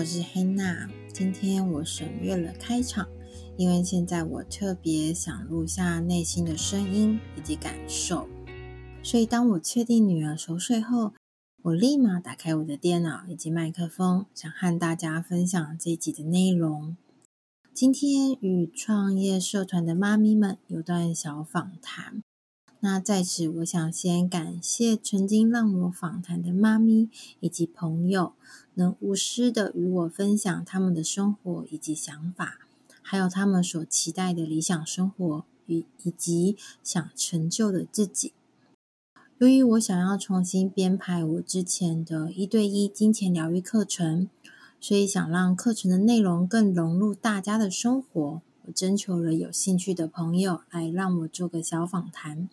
我是黑娜。今天我省略了开场，因为现在我特别想录下内心的声音以及感受。所以当我确定女儿熟睡后，我立马打开我的电脑以及麦克风，想和大家分享这一集的内容。今天与创业社团的妈咪们有段小访谈。那在此，我想先感谢曾经让我访谈的妈咪以及朋友，能无私的与我分享他们的生活以及想法，还有他们所期待的理想生活与以及想成就的自己。由于我想要重新编排我之前的一对一金钱疗愈课程，所以想让课程的内容更融入大家的生活，我征求了有兴趣的朋友来让我做个小访谈。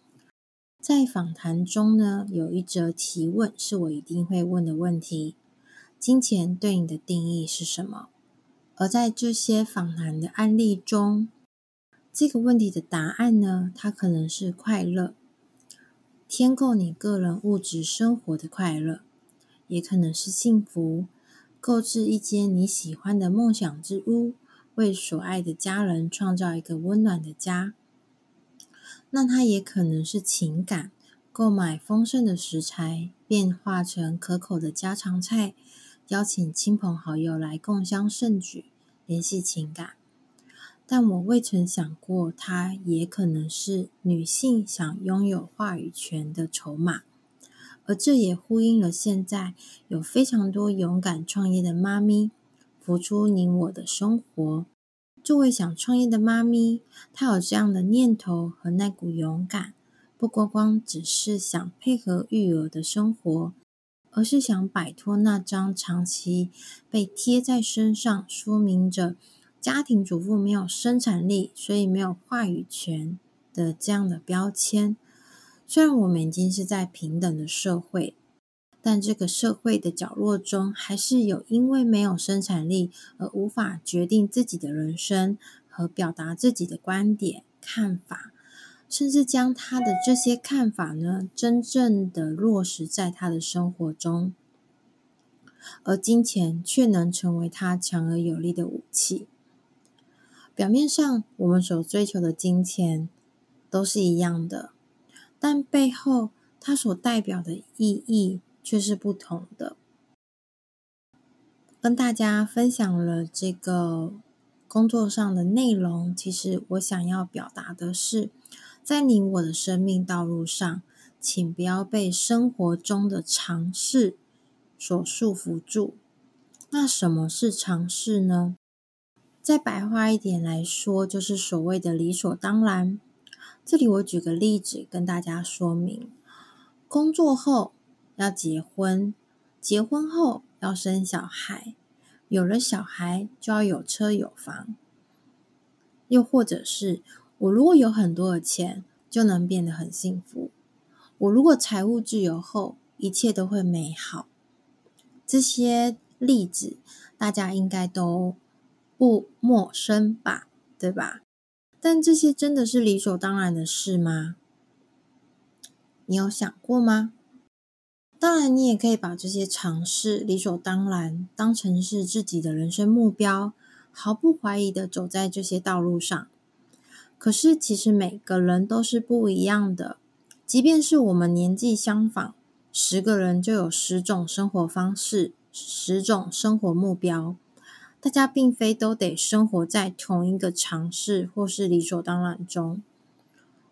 在访谈中呢，有一则提问是我一定会问的问题：金钱对你的定义是什么？而在这些访谈的案例中，这个问题的答案呢，它可能是快乐，添购你个人物质生活的快乐，也可能是幸福，购置一间你喜欢的梦想之屋，为所爱的家人创造一个温暖的家。那它也可能是情感，购买丰盛的食材，变化成可口的家常菜，邀请亲朋好友来共襄盛举，联系情感。但我未曾想过，它也可能是女性想拥有话语权的筹码，而这也呼应了现在有非常多勇敢创业的妈咪，浮出你我的生活。作为想创业的妈咪，她有这样的念头和那股勇敢，不光光只是想配合育儿的生活，而是想摆脱那张长期被贴在身上，说明着家庭主妇没有生产力，所以没有话语权的这样的标签。虽然我们已经是在平等的社会。但这个社会的角落中，还是有因为没有生产力而无法决定自己的人生和表达自己的观点、看法，甚至将他的这些看法呢，真正的落实在他的生活中，而金钱却能成为他强而有力的武器。表面上，我们所追求的金钱都是一样的，但背后它所代表的意义。却是不同的。跟大家分享了这个工作上的内容，其实我想要表达的是，在你我的生命道路上，请不要被生活中的尝试所束缚住。那什么是尝试呢？再白话一点来说，就是所谓的理所当然。这里我举个例子跟大家说明：工作后。要结婚，结婚后要生小孩，有了小孩就要有车有房。又或者是我如果有很多的钱，就能变得很幸福。我如果财务自由后，一切都会美好。这些例子大家应该都不陌生吧？对吧？但这些真的是理所当然的事吗？你有想过吗？当然，你也可以把这些尝试理所当然当成是自己的人生目标，毫不怀疑的走在这些道路上。可是，其实每个人都是不一样的，即便是我们年纪相仿，十个人就有十种生活方式，十种生活目标。大家并非都得生活在同一个尝试或是理所当然中。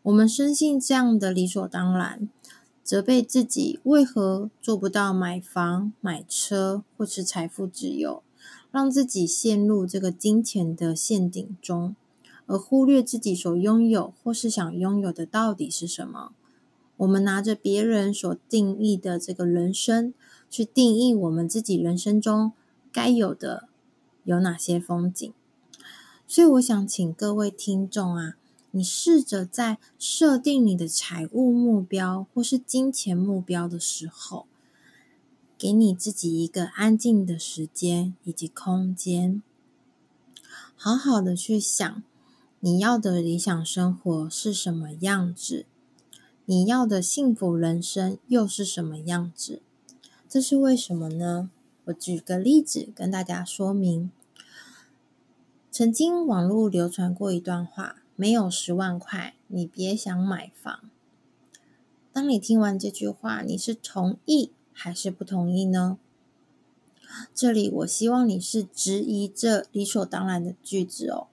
我们深信这样的理所当然。责备自己为何做不到买房、买车或是财富自由，让自己陷入这个金钱的陷阱中，而忽略自己所拥有或是想拥有的到底是什么？我们拿着别人所定义的这个人生，去定义我们自己人生中该有的有哪些风景。所以，我想请各位听众啊。你试着在设定你的财务目标或是金钱目标的时候，给你自己一个安静的时间以及空间，好好的去想你要的理想生活是什么样子，你要的幸福人生又是什么样子？这是为什么呢？我举个例子跟大家说明。曾经网络流传过一段话：“没有十万块，你别想买房。”当你听完这句话，你是同意还是不同意呢？这里我希望你是质疑这理所当然的句子哦。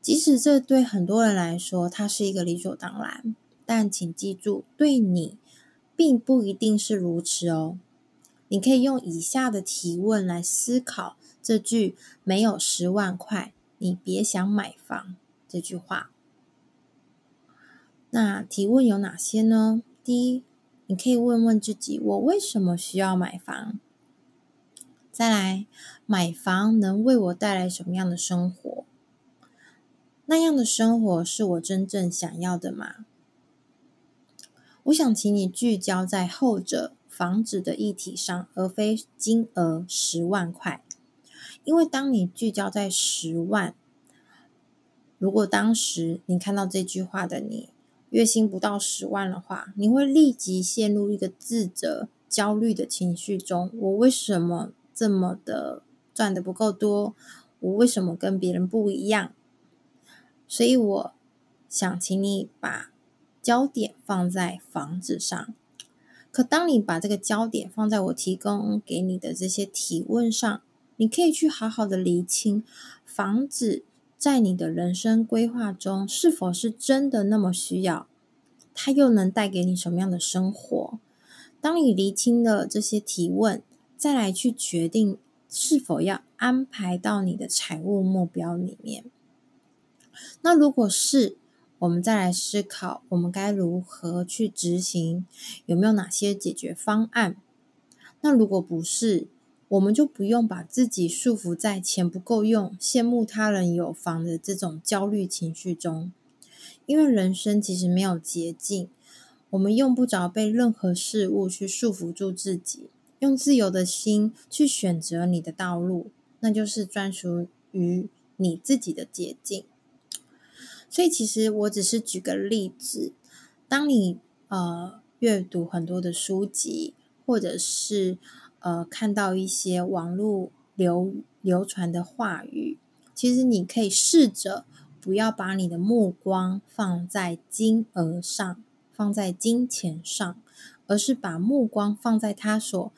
即使这对很多人来说，它是一个理所当然，但请记住，对你并不一定是如此哦。你可以用以下的提问来思考这句“没有十万块，你别想买房”这句话。那提问有哪些呢？第一，你可以问问自己：我为什么需要买房？再来，买房能为我带来什么样的生活？那样的生活是我真正想要的吗？我想请你聚焦在后者房子的议题上，而非金额十万块。因为当你聚焦在十万，如果当时你看到这句话的你，月薪不到十万的话，你会立即陷入一个自责、焦虑的情绪中。我为什么这么的赚得不够多？我为什么跟别人不一样？所以我想请你把焦点放在房子上。可当你把这个焦点放在我提供给你的这些提问上，你可以去好好的厘清房子。在你的人生规划中，是否是真的那么需要？它又能带给你什么样的生活？当你厘清了这些提问，再来去决定是否要安排到你的财务目标里面。那如果是，我们再来思考，我们该如何去执行？有没有哪些解决方案？那如果不是，我们就不用把自己束缚在钱不够用、羡慕他人有房的这种焦虑情绪中，因为人生其实没有捷径，我们用不着被任何事物去束缚住自己，用自由的心去选择你的道路，那就是专属于你自己的捷径。所以，其实我只是举个例子，当你呃阅读很多的书籍，或者是呃，看到一些网络流流传的话语，其实你可以试着不要把你的目光放在金额上，放在金钱上，而是把目光放在他所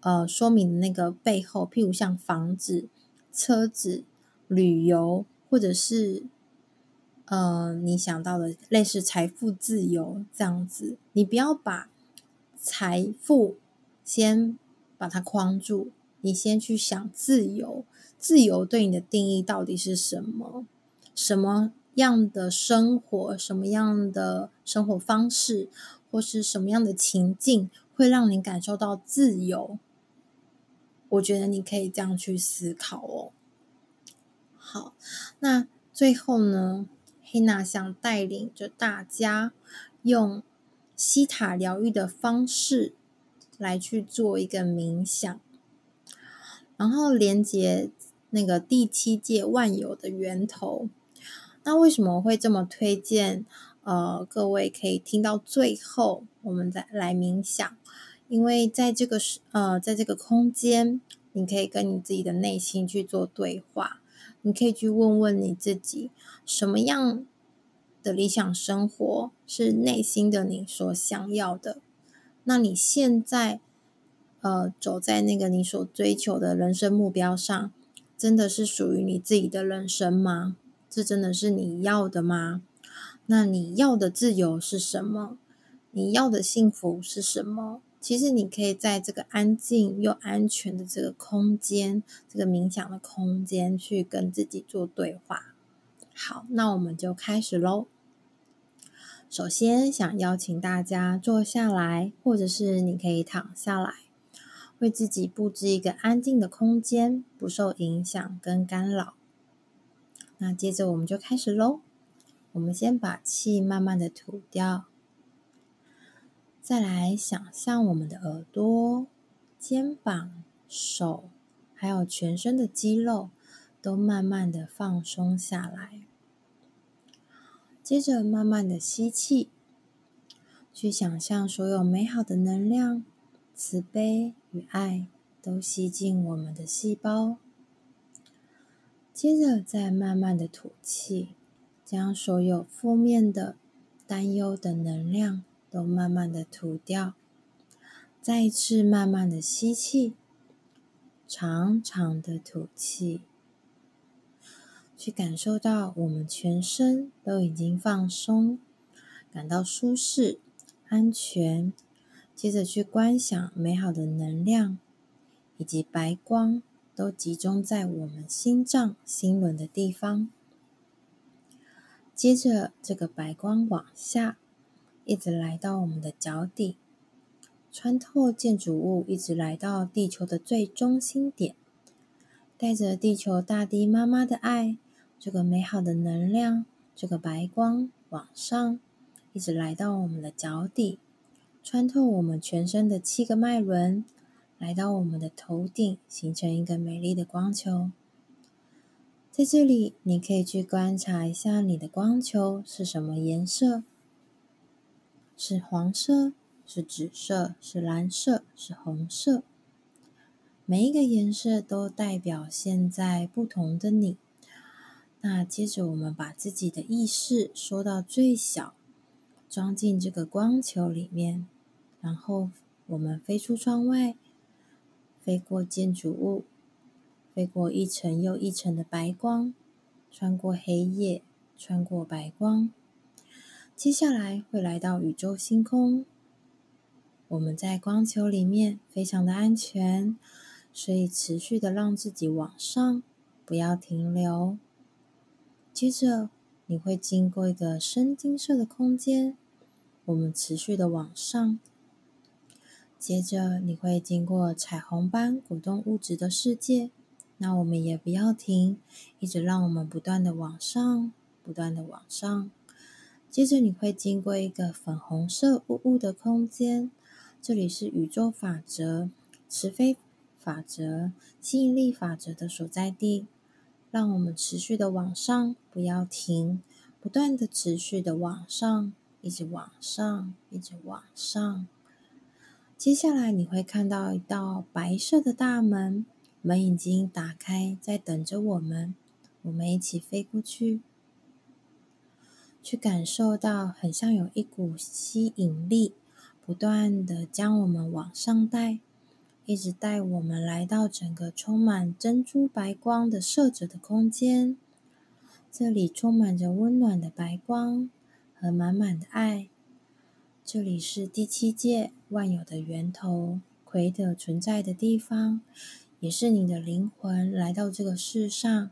呃说明的那个背后，譬如像房子、车子、旅游，或者是呃你想到的类似财富自由这样子，你不要把财富先。把它框住，你先去想自由。自由对你的定义到底是什么？什么样的生活，什么样的生活方式，或是什么样的情境，会让你感受到自由？我觉得你可以这样去思考哦。好，那最后呢，黑娜想带领着大家用西塔疗愈的方式。来去做一个冥想，然后连接那个第七界万有的源头。那为什么会这么推荐？呃，各位可以听到最后，我们再来冥想。因为在这个呃，在这个空间，你可以跟你自己的内心去做对话。你可以去问问你自己，什么样的理想生活是内心的你所想要的？那你现在，呃，走在那个你所追求的人生目标上，真的是属于你自己的人生吗？这真的是你要的吗？那你要的自由是什么？你要的幸福是什么？其实你可以在这个安静又安全的这个空间，这个冥想的空间，去跟自己做对话。好，那我们就开始喽。首先，想邀请大家坐下来，或者是你可以躺下来，为自己布置一个安静的空间，不受影响跟干扰。那接着我们就开始喽。我们先把气慢慢的吐掉，再来想象我们的耳朵、肩膀、手，还有全身的肌肉，都慢慢的放松下来。接着，慢慢的吸气，去想象所有美好的能量、慈悲与爱都吸进我们的细胞。接着，再慢慢的吐气，将所有负面的、担忧的能量都慢慢的吐掉。再一次慢慢的吸气，长长的吐气，去感受到我们全身都已经放松，感到舒适、安全。接着去观想美好的能量以及白光。都集中在我们心脏、心轮的地方。接着，这个白光往下，一直来到我们的脚底，穿透建筑物，一直来到地球的最中心点，带着地球大地妈妈的爱，这个美好的能量，这个白光往上，一直来到我们的脚底，穿透我们全身的七个脉轮。来到我们的头顶，形成一个美丽的光球。在这里，你可以去观察一下你的光球是什么颜色？是黄色？是紫色？是蓝色？是红色？每一个颜色都代表现在不同的你。那接着，我们把自己的意识缩到最小，装进这个光球里面，然后我们飞出窗外。飞过建筑物，飞过一层又一层的白光，穿过黑夜，穿过白光，接下来会来到宇宙星空。我们在光球里面非常的安全，所以持续的让自己往上，不要停留。接着你会经过一个深金色的空间，我们持续的往上。接着你会经过彩虹般果冻物质的世界，那我们也不要停，一直让我们不断的往上，不断的往上。接着你会经过一个粉红色雾雾的空间，这里是宇宙法则、磁非法则、吸引力法则的所在地，让我们持续的往上，不要停，不断的持续的往上，一直往上，一直往上。接下来你会看到一道白色的大门，门已经打开，在等着我们。我们一起飞过去，去感受到很像有一股吸引力，不断的将我们往上带，一直带我们来到整个充满珍珠白光的色泽的空间。这里充满着温暖的白光和满满的爱。这里是第七界万有的源头，奎的存在的地方，也是你的灵魂来到这个世上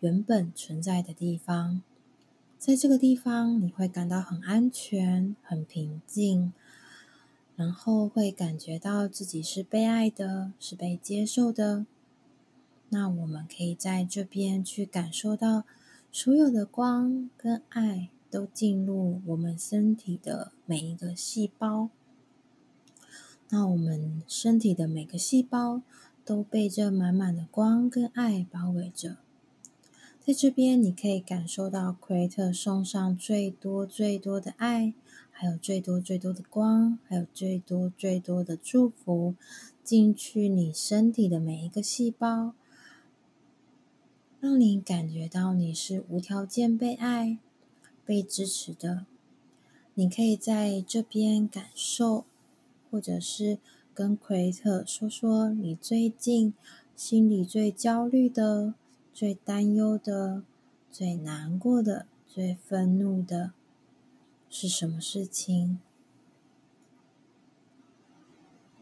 原本存在的地方。在这个地方，你会感到很安全、很平静，然后会感觉到自己是被爱的，是被接受的。那我们可以在这边去感受到所有的光跟爱。都进入我们身体的每一个细胞，那我们身体的每个细胞都被这满满的光跟爱包围着。在这边，你可以感受到奎特送上最多最多的爱，还有最多最多的光，还有最多最多的祝福进去你身体的每一个细胞，让你感觉到你是无条件被爱。被支持的，你可以在这边感受，或者是跟奎特说说你最近心里最焦虑的、最担忧的、最难过的、最愤怒的是什么事情。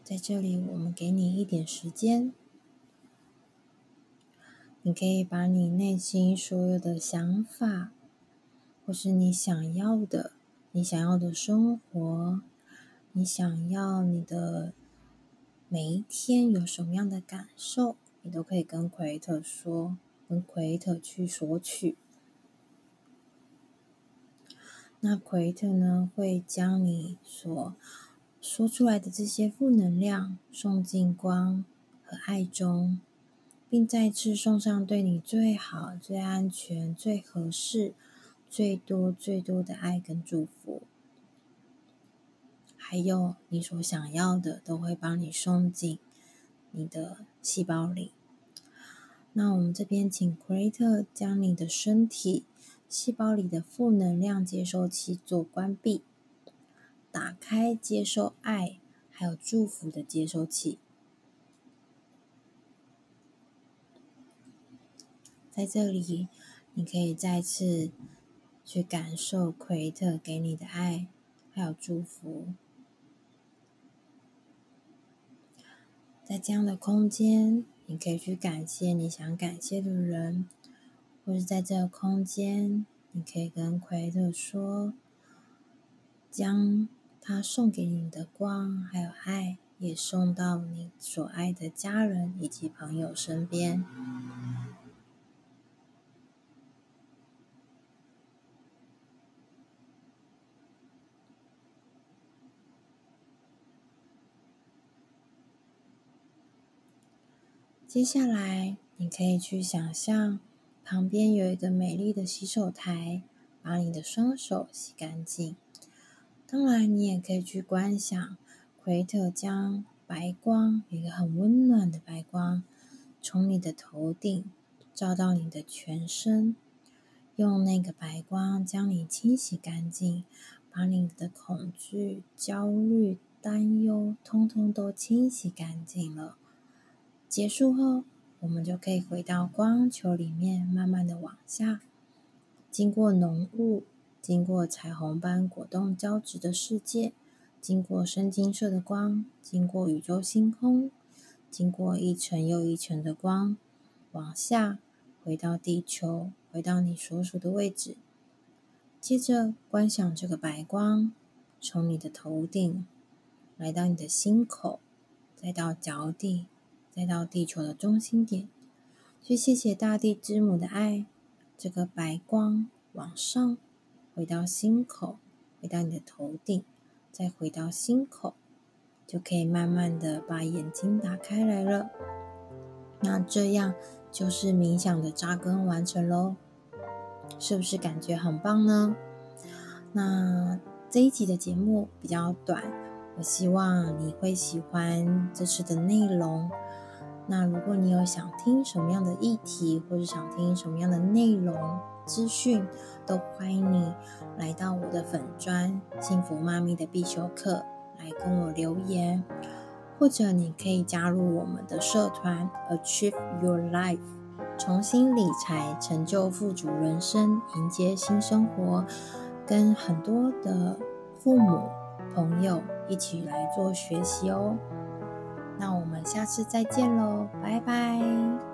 在这里，我们给你一点时间，你可以把你内心所有的想法。或是你想要的，你想要的生活，你想要你的每一天有什么样的感受，你都可以跟奎特说，跟奎特去索取。那奎特呢，会将你所说出来的这些负能量送进光和爱中，并再次送上对你最好、最安全、最合适。最多最多的爱跟祝福，还有你所想要的，都会帮你送进你的细胞里。那我们这边请奎特将你的身体细胞里的负能量接收器做关闭，打开接受爱还有祝福的接收器。在这里，你可以再次去感受奎特给你的爱还有祝福。在这样的空间，你可以去感谢你想感谢的人，或是在这个空间，你可以跟奎特说，将他送给你的光还有爱，也送到你所爱的家人以及朋友身边。接下来，你可以去想象旁边有一个美丽的洗手台，把你的双手洗干净。当然，你也可以去观想奎特将白光，一个很温暖的白光，从你的头顶照到你的全身，用那个白光将你清洗干净，把你的恐惧、焦虑、担忧，通通都清洗干净了。结束后，我们就可以回到光球里面，慢慢的往下，经过浓雾，经过彩虹般果冻交织的世界，经过深金色的光，经过宇宙星空，经过一层又一层的光，往下回到地球，回到你所属的位置。接着观想这个白光从你的头顶来到你的心口，再到脚底。再到地球的中心点，去谢谢大地之母的爱。这个白光往上，回到心口，回到你的头顶，再回到心口，就可以慢慢的把眼睛打开来了。那这样就是冥想的扎根完成喽，是不是感觉很棒呢？那这一集的节目比较短，我希望你会喜欢这次的内容。那如果你有想听什么样的议题，或者想听什么样的内容资讯，都欢迎你来到我的粉专幸福妈咪的必修课来跟我留言，或者你可以加入我们的社团 Achieve Your Life，重新理财，成就富足人生，迎接新生活，跟很多的父母朋友一起来做学习哦。下次再见喽，拜拜。